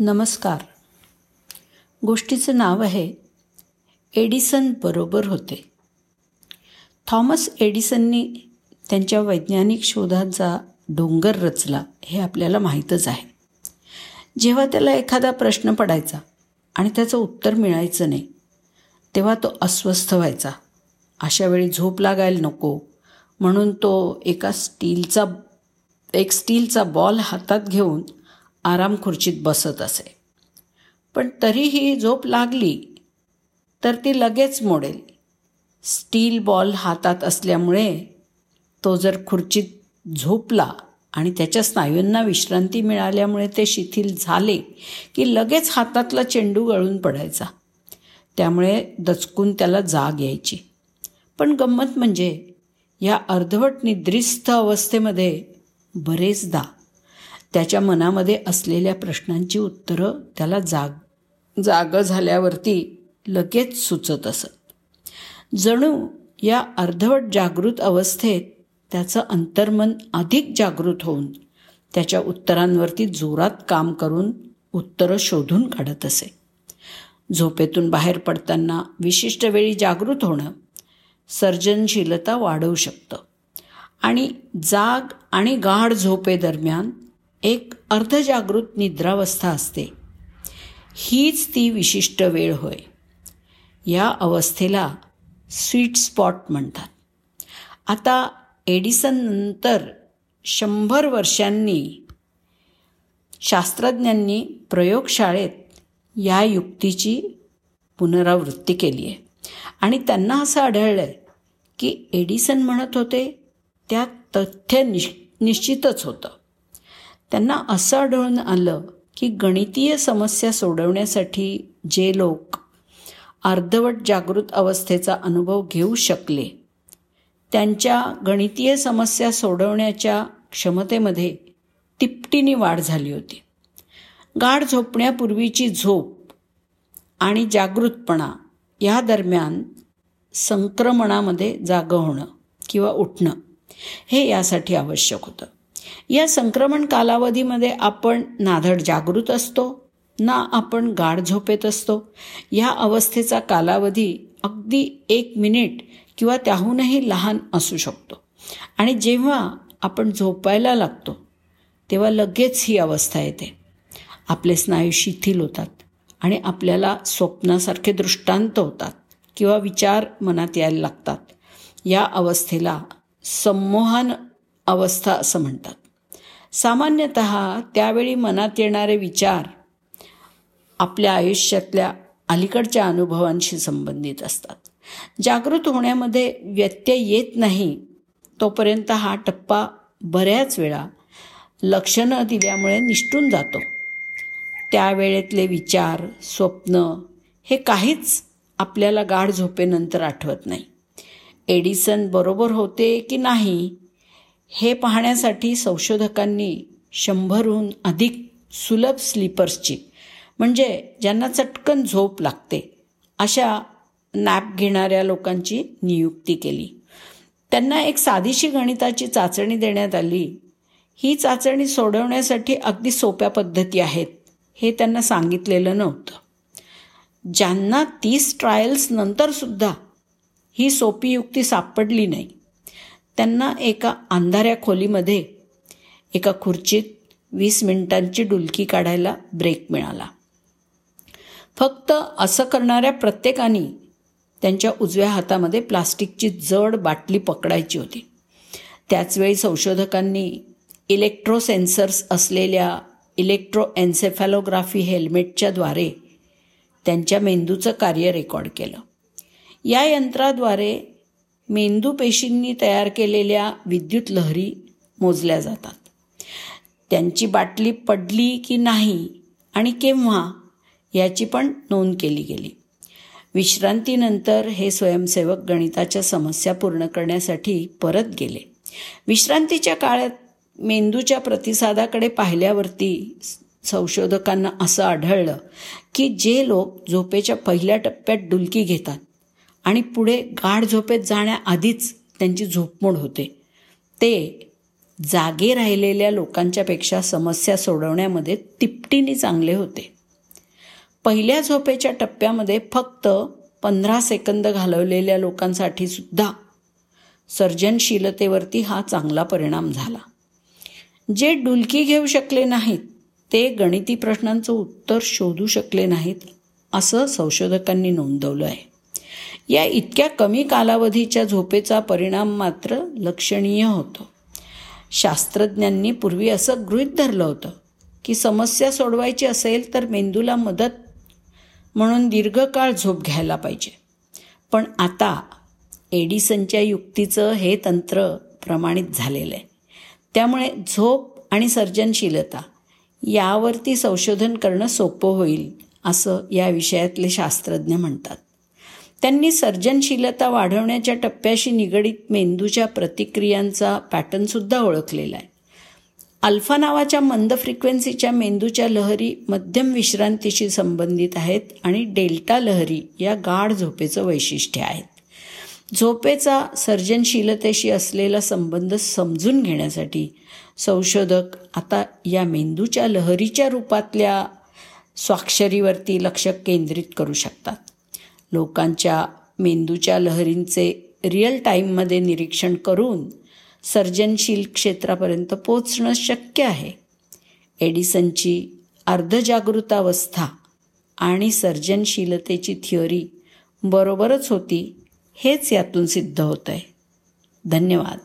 नमस्कार. गोष्टीचं नाव आहे एडिसन बरोबर होते. थॉमस एडिसननी त्यांच्या वैज्ञानिक शोधांचा डोंगर रचला हे आपल्याला माहीतच आहे. जेव्हा त्याला एखादा प्रश्न पडायचा आणि त्याचं उत्तर मिळायचं नाही तेव्हा तो अस्वस्थ व्हायचा. अशा वेळी झोप लागायला नको म्हणून तो एका स्टीलचा एक स्टीलचा बॉल हातात घेऊन आराम खुर्चीत बसत असे. पण तरीही झोप लागली तर ती लगेच मोडेल. स्टील बॉल हातात असल्यामुळे तो जर खुर्चीत झोपला आणि त्याच्या स्नायूंना विश्रांती मिळाल्यामुळे ते शिथिल झाले की लगेच हातातला चेंडू गळून पडायचा. त्यामुळे दचकून त्याला जाग यायची. पण गंमत म्हणजे या अर्धवट निद्रिस्थ अवस्थेमध्ये बरेचदा त्याच्या मनामध्ये असलेल्या प्रश्नांची उत्तरं त्याला जाग जाग झाल्यावरती लगेच सुचत असत. जणू या अर्धवट जागृत अवस्थेत त्याचं अंतर्मन अधिक जागृत होऊन त्याच्या उत्तरांवरती जोरात काम करून उत्तरं शोधून काढत असे. झोपेतून बाहेर पडताना विशिष्ट वेळी जागृत होणं सर्जनशीलता वाढवू शकतं. आणि जाग आणि गाढ झोपेदरम्यान एक अर्धजागृत निद्रावस्था असते. हीच ती विशिष्ट वेळ होय. या अवस्थेला स्वीट स्पॉट म्हणतात. आता एडिसन नंतर शंभर वर्षांनी शास्त्रज्ञांनी प्रयोगशाळेत या युक्तीची पुनरावृत्ती केली आहे. आणि त्यांना असं आढळलं आहे की एडिसन म्हणत होते त्यात तथ्य निश निश्चितच होतं. त्यांना असं आढळून आलं की गणितीय समस्या सोडवण्यासाठी जे लोक अर्धवट जागृत अवस्थेचा अनुभव घेऊ शकले त्यांच्या गणितीय समस्या सोडवण्याच्या क्षमतेमध्ये तिपटीने वाढ झाली होती. गाढ झोपण्यापूर्वीची झोप आणि जागृतपणा या दरम्यान संक्रमणामध्ये जागं होणं किंवा उठणं हे यासाठी आवश्यक होतं. या संक्रमण कालावधीमध्ये आपण नाधड जागृत असतो ना आपण गाढ झोपेत असतो. या अवस्थेचा कालावधी अगदी एक मिनिट किंवा त्याहूनही लहान असू शकतो. आणि जेव्हा आपण झोपायला लागतो तेव्हा लगेच ही अवस्था येते. आपले स्नायू शिथिल होतात आणि आपल्याला स्वप्नासारखे दृष्टांत होतात किंवा विचार मनात यायला लागतात. या अवस्थेला संमोहन अवस्था असं म्हणतात. सामान्यतः त्यावेळी मनात येणारे विचार आपल्या आयुष्यातल्या अलीकडच्या अनुभवांशी संबंधित असतात. जागृत होण्यामध्ये व्यत्यय येत नाही तोपर्यंत हा टप्पा बऱ्याच वेळा लक्ष न दिल्यामुळे निष्ठून जातो. त्यावेळेतले विचार स्वप्न हे काहीच आपल्याला गाढ झोपेनंतर आठवत नाही. एडिसन बरोबर होते की नाही हे पाहण्यासाठी संशोधकांनी शंभरहून अधिक सुलभ स्लीपर्सची म्हणजे ज्यांना चटकन झोप लागते अशा नॅप घेणाऱ्या लोकांची नियुक्ती केली. त्यांना एक साधीशी गणिताची चाचणी देण्यात आली. ही चाचणी सोडवण्यासाठी अगदी सोप्या पद्धती आहेत हे त्यांना सांगितलेलं नव्हतं. ज्यांना तीस ट्रायल्स नंतरसुद्धा ही सोपी युक्ती सापडली नाही त्यांना एका अंधाऱ्या खोलीमध्ये एका खुर्चीत वीस मिनिटांची डुलकी काढायला ब्रेक मिळाला. फक्त असं करणाऱ्या प्रत्येकाने त्यांच्या उजव्या हातामध्ये प्लास्टिकची जड बाटली पकडायची होती. त्याचवेळी संशोधकांनी इलेक्ट्रोसेन्सर्स असलेल्या इलेक्ट्रो एन्सेफॅलोग्राफी हेल्मेटच्याद्वारे त्यांच्या मेंदूचं कार्य रेकॉर्ड केलं. या यंत्राद्वारे मेंदू पेशींनी तयार केलेल्या विद्युत लहरी मोजल्या जातात. त्यांची बाटली पडली की नाही आणि केव्हा याची पण नोंद केली गेली. विश्रांतीनंतर हे स्वयंसेवक गणिताच्या समस्या पूर्ण करण्यासाठी परत गेले. विश्रांतीच्या काळात मेंदूच्या प्रतिसादाकडे पाहिल्यावरती संशोधकांना असं आढळलं की जे लोक झोपेच्या पहिल्या टप्प्यात डुलकी घेतात आणि पुढे गाढ झोपेत जाण्याआधीच त्यांची झोपमोड होते. ते जागे राहिलेल्या लोकांच्यापेक्षा समस्या सोडवण्यामध्ये तिपटीने चांगले होते. पहिल्या झोपेच्या टप्प्यामध्ये फक्त पंधरा सेकंद घालवलेल्या लोकांसाठी सुद्धा सर्जनशीलतेवरती हा चांगला परिणाम झाला. जे डुलकी घेऊ शकले नाहीत ते गणिती प्रश्नांचं उत्तर शोधू शकले नाहीत असं संशोधकांनी नोंदवलं आहे. या इतक्या कमी कालावधीच्या झोपेचा परिणाम मात्र लक्षणीय होतो. शास्त्रज्ञांनी पूर्वी असं गृहीत धरलं होतं की समस्या सोडवायची असेल तर मेंदूला मदत म्हणून दीर्घकाळ झोप घ्यायला पाहिजे. पण आता एडिसनच्या युक्तीचं हे तंत्र प्रमाणित झालेलं आहे. त्यामुळे झोप आणि सर्जनशीलता यावरती संशोधन करणं सोपं होईल असं या विषयातले शास्त्रज्ञ म्हणतात. त्यांनी सर्जनशीलता वाढवण्याच्या टप्प्याशी निगडीत मेंदूच्या प्रतिक्रियांचा पॅटर्नसुद्धा ओळखलेला आहे. अल्फा नावाच्या मंद फ्रिक्वेन्सीच्या मेंदूच्या लहरी मध्यम विश्रांतीशी संबंधित आहेत आणि डेल्टा लहरी या गाढ झोपेचं वैशिष्ट्य आहेत. झोपेचा सर्जनशीलतेशी असलेला संबंध समजून घेण्यासाठी संशोधक आता या मेंदूच्या लहरीच्या रूपातल्या स्वाक्षरीवरती लक्ष केंद्रित करू शकतात. लोकांच्या मेंदूच्या लहरींचे रिअल टाईममध्ये निरीक्षण करून सर्जनशील क्षेत्रापर्यंत पोचणं शक्य आहे. एडिसनची अर्धजागृतावस्था आणि सर्जनशीलतेची थिअरी बरोबरच होती हेच यातून सिद्ध होतं आहे धन्यवाद.